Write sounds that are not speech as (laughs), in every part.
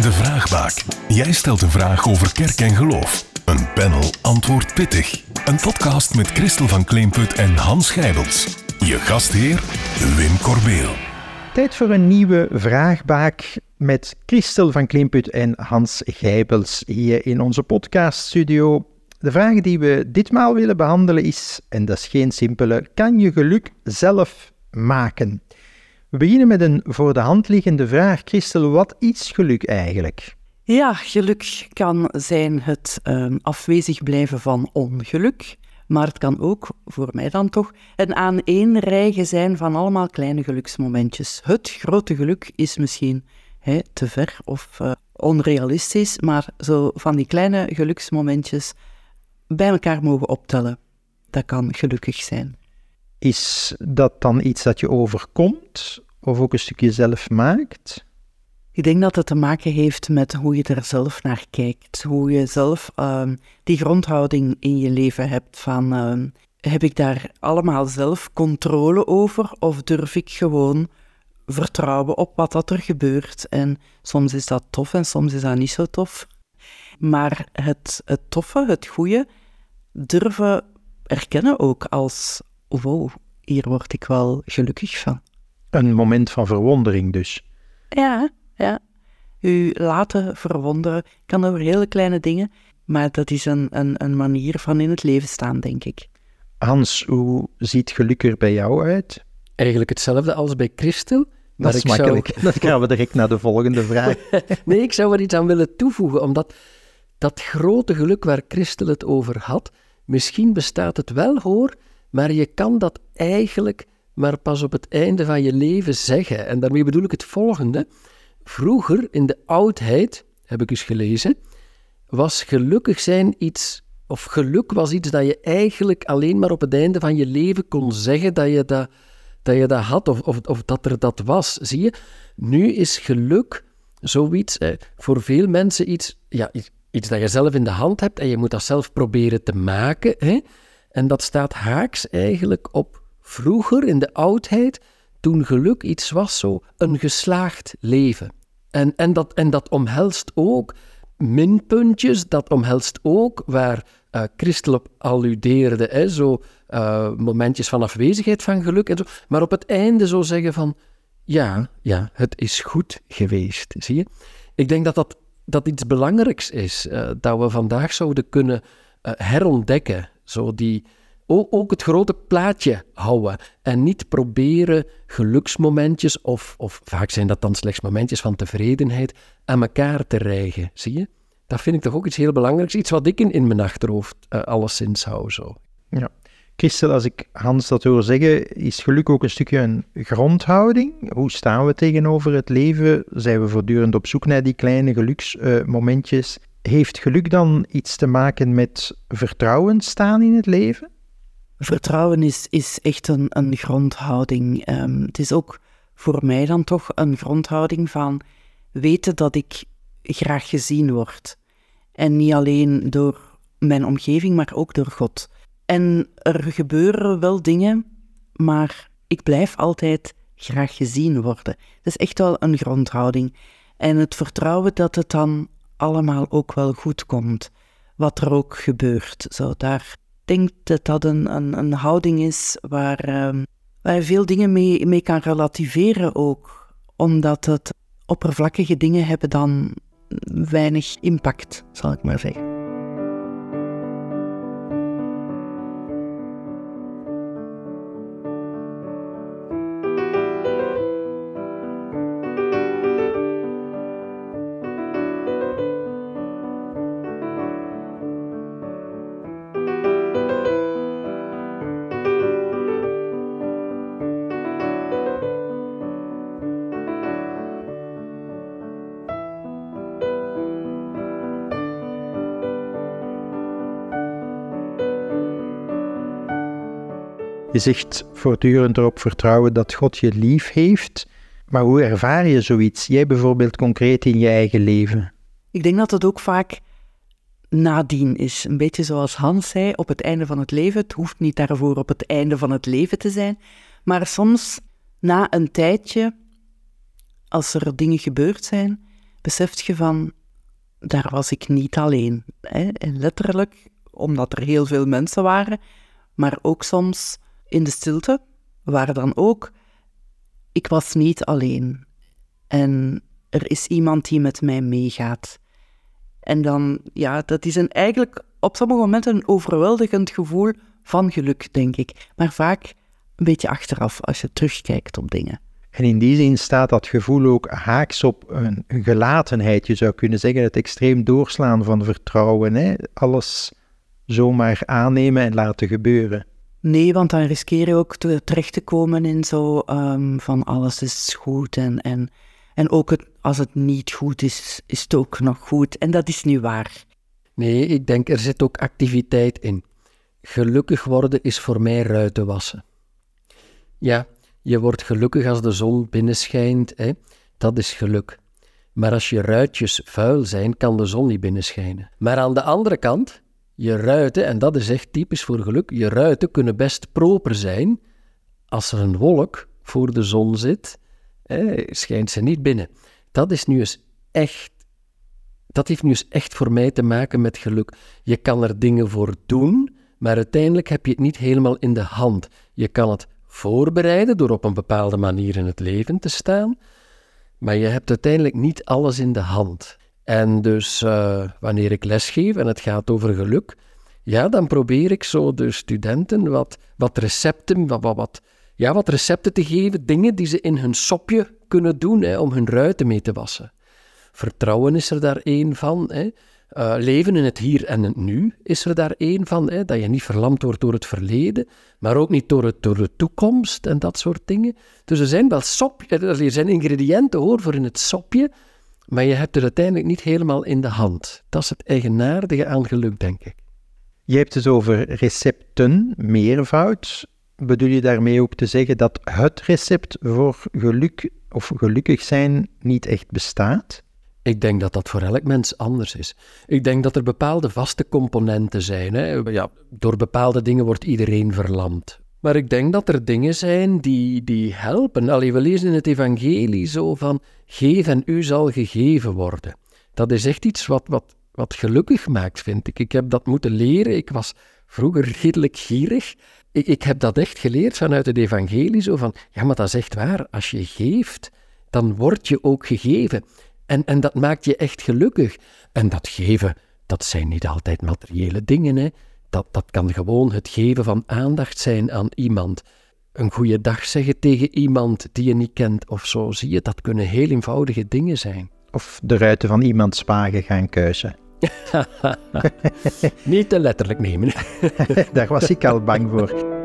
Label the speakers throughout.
Speaker 1: De Vraagbaak. Jij stelt een vraag over kerk en geloof. Een panel antwoordt pittig. Een podcast met Christel van Kleemput en Hans Gijbels. Je gastheer Wim Corbeel.
Speaker 2: Tijd voor een nieuwe vraagbaak met Christel van Klimput en Hans Gijbels hier in onze podcaststudio. De vraag die we ditmaal willen behandelen is, en dat is geen simpele, kan je geluk zelf maken? We beginnen met een voor de hand liggende vraag. Christel, wat is geluk eigenlijk?
Speaker 3: Ja, geluk kan zijn het uh, afwezig blijven van ongeluk. Maar het kan ook, voor mij dan toch, een aaneenrijgen zijn van allemaal kleine geluksmomentjes. Het grote geluk is misschien te ver of uh, onrealistisch, maar zo van die kleine geluksmomentjes bij elkaar mogen optellen, dat kan gelukkig zijn.
Speaker 2: Is dat dan iets dat je overkomt of ook een stukje zelf maakt?
Speaker 3: Ik denk dat het te maken heeft met hoe je er zelf naar kijkt. Hoe je zelf uh, die grondhouding in je leven hebt van... Uh, heb ik daar allemaal zelf controle over of durf ik gewoon vertrouwen op wat dat er gebeurt? En soms is dat tof en soms is dat niet zo tof. Maar het, het toffe, het goede, durven erkennen ook als... Wow, hier word ik wel gelukkig van.
Speaker 2: Een moment van verwondering dus.
Speaker 3: Ja, ja. U laten verwonderen kan over hele kleine dingen, maar dat is een, een, een manier van in het leven staan, denk ik.
Speaker 2: Hans, hoe ziet geluk er bij jou uit?
Speaker 4: Eigenlijk hetzelfde als bij Christel.
Speaker 2: Maar dat is makkelijk. Zou... (laughs) Dan gaan we direct naar de volgende vraag. (laughs)
Speaker 4: nee, ik zou er iets aan willen toevoegen, omdat dat grote geluk waar Christel het over had, misschien bestaat het wel hoor, maar je kan dat eigenlijk maar pas op het einde van je leven zeggen. En daarmee bedoel ik het volgende. Vroeger, in de oudheid, heb ik eens gelezen, was gelukkig zijn iets, of geluk was iets dat je eigenlijk alleen maar op het einde van je leven kon zeggen dat je dat, dat, je dat had, of, of, dat er dat was. Zie je? Nu is geluk zoiets, eh, voor veel mensen iets, ja, iets dat je zelf in de hand hebt en je moet dat zelf proberen te maken. Hè? En dat staat haaks eigenlijk op vroeger in de oudheid, toen geluk iets was, zo een geslaagd leven. En, en, dat, en dat omhelst ook minpuntjes, dat omhelst ook waar uh, Christel op alludeerde, hè, zo uh, momentjes van afwezigheid van geluk en zo, maar op het einde zo zeggen van, ja, ja, het is goed geweest, zie je? Ik denk dat dat, dat iets belangrijks is, uh, dat we vandaag zouden kunnen herontdekken, zo die, ook het grote plaatje houden en niet proberen geluksmomentjes, of, of vaak zijn dat dan slechts momentjes van tevredenheid, aan elkaar te rijgen. Zie je? Dat vind ik toch ook iets heel belangrijks. Iets wat ik in, in mijn achterhoofd uh, alleszins hou. Zo.
Speaker 2: Ja. Christel, als ik Hans dat hoor zeggen, is geluk ook een stukje een grondhouding? Hoe staan we tegenover het leven? Zijn we voortdurend op zoek naar die kleine geluksmomentjes? Heeft geluk dan iets te maken met vertrouwen staan in het leven?
Speaker 3: Vertrouwen is, echt een, een grondhouding. Um, het is ook voor mij dan toch een grondhouding van weten dat ik graag gezien word. En niet alleen door mijn omgeving, maar ook door God. En er gebeuren wel dingen, maar ik blijf altijd graag gezien worden. Dat is echt wel een grondhouding. En het vertrouwen dat het dan allemaal ook wel goed komt, wat er ook gebeurt. Zo, daar denk dat dat een, een, een houding is waar, uh, waar je veel dingen mee, mee kan relativeren ook. Omdat het oppervlakkige dingen hebben dan weinig impact, zal ik maar zeggen.
Speaker 2: Je zegt voortdurend erop vertrouwen dat God je lief heeft. Maar hoe ervaar je zoiets? Jij bijvoorbeeld concreet in je eigen leven?
Speaker 3: Ik denk dat het ook vaak nadien is. Een beetje zoals Hans zei, op het einde van het leven. Het hoeft niet daarvoor op het einde van het leven te zijn. Maar soms na een tijdje, als er dingen gebeurd zijn, beseft je van, daar was ik niet alleen. Hè? En letterlijk, omdat er heel veel mensen waren, maar ook soms in de stilte, waar dan ook, ik was niet alleen. En er is iemand die met mij meegaat. En dan, ja, dat is een, eigenlijk op sommige momenten een overweldigend gevoel van geluk, denk ik. Maar vaak een beetje achteraf als je terugkijkt op dingen.
Speaker 2: En in die zin staat dat gevoel ook haaks op een, gelatenheid. Je zou kunnen zeggen het extreem doorslaan van vertrouwen. Hè? Alles zomaar aannemen en laten gebeuren.
Speaker 3: Nee, want dan riskeer je ook terecht te komen in zo um, van alles is goed en, en, en ook het, als het niet goed is, is het ook nog goed. En dat is niet waar.
Speaker 4: Nee, ik denk er zit ook activiteit in. Gelukkig worden is voor mij ruiten wassen. Ja, je wordt gelukkig als de zon binnenschijnt, hè? dat is geluk. Maar als je ruitjes vuil zijn, kan de zon niet binnenschijnen. Maar aan de andere kant, je ruiten, en dat is echt typisch voor geluk, je ruiten kunnen best proper zijn. Als er een wolk voor de zon zit, hè, schijnt ze niet binnen. Dat is nu eens echt dat heeft nu eens echt voor mij te maken met geluk. Je kan er dingen voor doen, maar uiteindelijk heb je het niet helemaal in de hand. Je kan het voorbereiden door op een bepaalde manier in het leven te staan, maar je hebt uiteindelijk niet alles in de hand. En dus uh, wanneer ik lesgeef en het gaat over geluk, ja, dan probeer ik zo de studenten wat, wat recepten, wat, wat, ja, wat recepten te geven, dingen die ze in hun sopje kunnen doen hè, om hun ruiten mee te wassen. Vertrouwen is er daar één van. Hè. Uh, leven in het hier en het nu is er daar één van. Hè, dat je niet verlamd wordt door het verleden, maar ook niet door, de toekomst en dat soort dingen. Dus er zijn wel sopje, er zijn ingrediënten hoor voor in het sopje, maar je hebt het uiteindelijk niet helemaal in de hand. Dat is het eigenaardige aan geluk, denk ik.
Speaker 2: Je hebt het over recepten, meervoud. Bedoel je daarmee ook te zeggen dat het recept voor geluk of gelukkig zijn niet echt bestaat?
Speaker 4: Ik denk dat dat voor elk mens anders is. Ik denk dat er bepaalde vaste componenten zijn. Hè. Ja, door bepaalde dingen wordt iedereen verlamd. Maar ik denk dat er dingen zijn die, die helpen. Allee, we lezen in het evangelie zo van, geef en u zal gegeven worden. Dat is echt iets wat, wat, wat gelukkig maakt, vind ik. Ik heb dat moeten leren. Ik was vroeger redelijk gierig. Ik, ik heb dat echt geleerd vanuit het evangelie, zo van, ja, maar dat is echt waar. Als je geeft, dan word je ook gegeven. En, en dat maakt je echt gelukkig. En dat geven, dat zijn niet altijd materiële dingen. Hè. Dat, dat kan gewoon het geven van aandacht zijn aan iemand. Een goede dag zeggen tegen iemand die je niet kent of zo. Zie je, dat kunnen heel eenvoudige dingen zijn.
Speaker 2: Of de ruiten van iemands wagen gaan kuisen. (laughs) (laughs)
Speaker 4: niet te letterlijk nemen.
Speaker 2: Daar was ik al bang voor.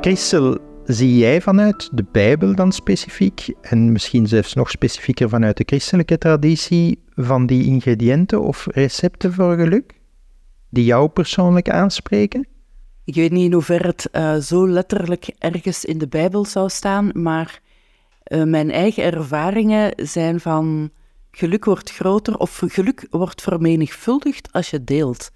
Speaker 2: Christel, zie jij vanuit de Bijbel dan specifiek, en misschien zelfs nog specifieker vanuit de christelijke traditie, van die ingrediënten of recepten voor geluk, die jou persoonlijk aanspreken?
Speaker 3: Ik weet niet in hoeverre het uh, zo letterlijk ergens in de Bijbel zou staan, maar uh, mijn eigen ervaringen zijn van geluk wordt groter of geluk wordt vermenigvuldigd als je deelt.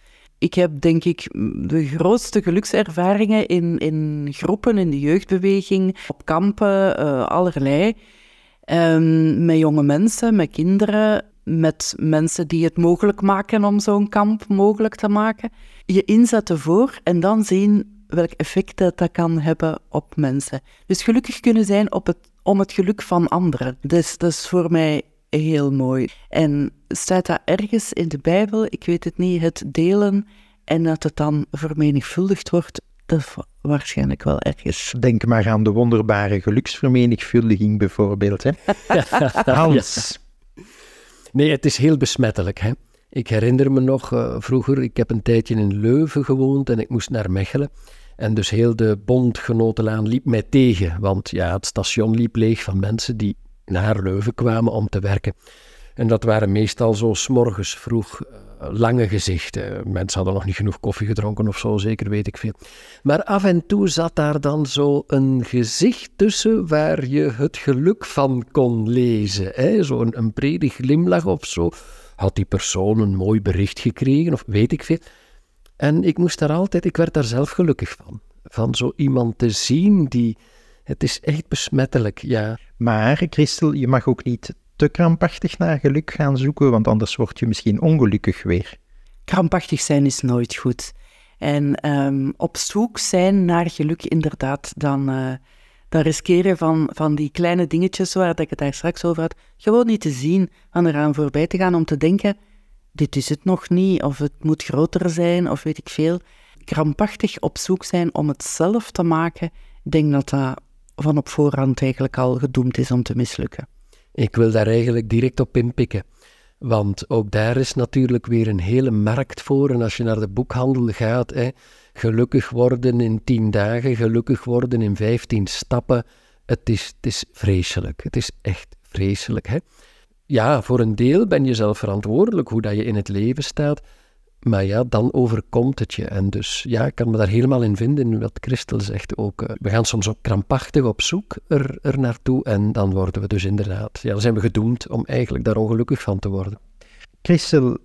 Speaker 3: Ik heb denk ik de grootste gelukservaringen in, in groepen, in de jeugdbeweging, op kampen, uh, allerlei. Um, met jonge mensen, met kinderen, met mensen die het mogelijk maken om zo'n kamp mogelijk te maken. Je inzetten voor en dan zien welk effect dat, dat kan hebben op mensen. Dus gelukkig kunnen zijn op het, om het geluk van anderen. Dus dat is voor mij heel mooi. En staat dat ergens in de Bijbel, ik weet het niet, het delen en dat het dan vermenigvuldigd wordt, dat is waarschijnlijk wel ergens.
Speaker 2: Denk maar aan de wonderbare geluksvermenigvuldiging bijvoorbeeld. Hè? (laughs) Hans.
Speaker 4: Nee, het is heel besmettelijk. Hè? Ik herinner me nog uh, vroeger, ik heb een tijdje in Leuven gewoond en ik moest naar Mechelen. En dus heel de bondgenotenlaan liep mij tegen, want ja, het station liep leeg van mensen die naar Leuven kwamen om te werken. En dat waren meestal zo s'morgens vroeg eh, lange gezichten. Mensen hadden nog niet genoeg koffie gedronken of zo, zeker weet ik veel. Maar af en toe zat daar dan zo een gezicht tussen waar je het geluk van kon lezen. Zo'n een, een brede glimlach of zo. Had die persoon een mooi bericht gekregen of weet ik veel. En ik moest daar altijd, ik werd daar zelf gelukkig van. Van zo iemand te zien die. Het is echt besmettelijk, ja.
Speaker 2: Maar, Christel, je mag ook niet te krampachtig naar geluk gaan zoeken, want anders word je misschien ongelukkig weer.
Speaker 3: Krampachtig zijn is nooit goed. En ehm, op zoek zijn naar geluk, inderdaad, dan, uh, dan riskeren van, van die kleine dingetjes waar ik het daar straks over had, gewoon niet te zien, aan eraan voorbij te gaan om te denken, dit is het nog niet, of het moet groter zijn, of weet ik veel. Krampachtig op zoek zijn om het zelf te maken, ik denk dat dat van op voorhand eigenlijk al gedoemd is om te mislukken.
Speaker 4: Ik wil daar eigenlijk direct op inpikken. Want ook daar is natuurlijk weer een hele markt voor. En als je naar de boekhandel gaat, hè, gelukkig worden in tien dagen, gelukkig worden in vijftien stappen. Het is, het is vreselijk. Het is echt vreselijk. Hè? Ja, voor een deel ben je zelf verantwoordelijk hoe dat je in het leven staat. Maar ja, dan overkomt het je. En dus ja, ik kan me daar helemaal in vinden, in wat Christel zegt ook. Eh, we gaan soms ook krampachtig op zoek er, er naartoe en dan worden we dus inderdaad, ja, dan zijn we gedoemd om eigenlijk daar ongelukkig van te worden.
Speaker 2: Christel,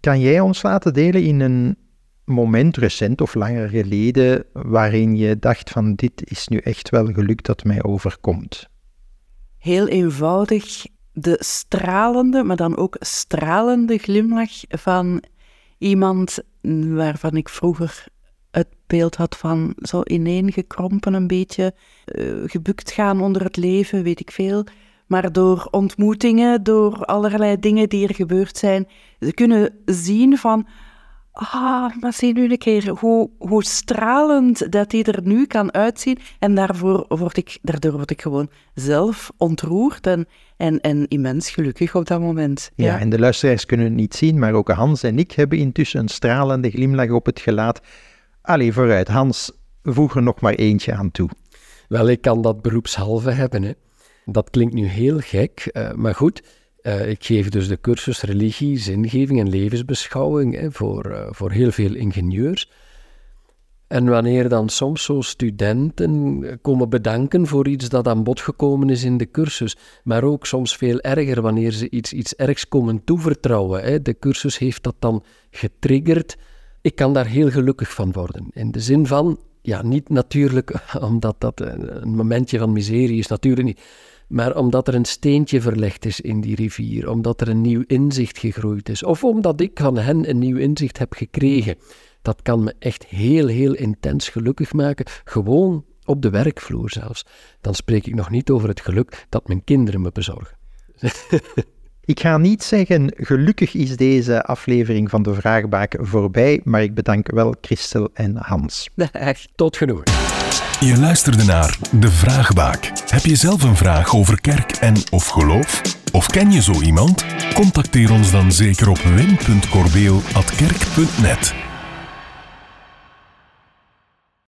Speaker 2: kan jij ons laten delen in een moment, recent of langer geleden, waarin je dacht van dit is nu echt wel geluk dat mij overkomt?
Speaker 3: Heel eenvoudig, de stralende, maar dan ook stralende glimlach van iemand waarvan ik vroeger het beeld had van zo ineengekrompen een beetje, uh, gebukt gaan onder het leven, weet ik veel. Maar door ontmoetingen, door allerlei dingen die er gebeurd zijn, ze kunnen zien van, ah, maar zie nu een keer hoe, hoe stralend dat hij er nu kan uitzien. En daarvoor word ik, daardoor word ik gewoon zelf ontroerd en, en, en immens gelukkig op dat moment.
Speaker 2: Ja. ja, en de luisteraars kunnen het niet zien, maar ook Hans en ik hebben intussen een stralende glimlach op het gelaat. Allee, vooruit. Hans, voeg er nog maar eentje aan toe.
Speaker 4: Wel, ik kan dat beroepshalve hebben. Hè. Dat klinkt nu heel gek, uh, maar goed. Uh, ik geef dus de cursus religie, zingeving en levensbeschouwing hè, voor, uh, voor heel veel ingenieurs. En wanneer dan soms zo studenten komen bedanken voor iets dat aan bod gekomen is in de cursus, maar ook soms veel erger wanneer ze iets, iets ergs komen toevertrouwen. Hè. De cursus heeft dat dan getriggerd. Ik kan daar heel gelukkig van worden. In de zin van, ja, niet natuurlijk (laughs) omdat dat een momentje van miserie is, natuurlijk niet maar omdat er een steentje verlegd is in die rivier, omdat er een nieuw inzicht gegroeid is, of omdat ik van hen een nieuw inzicht heb gekregen. Dat kan me echt heel, heel intens gelukkig maken, gewoon op de werkvloer zelfs. Dan spreek ik nog niet over het geluk dat mijn kinderen me bezorgen. (laughs)
Speaker 2: Ik ga niet zeggen, gelukkig is deze aflevering van de Vraagbaak voorbij, maar ik bedank wel Christel en Hans. (laughs)
Speaker 4: Tot genoeg.
Speaker 1: Je luisterde naar De Vraagbaak. Heb je zelf een vraag over kerk en of geloof? Of ken je zo iemand? Contacteer ons dan zeker op wim.corbeel.kerk.net.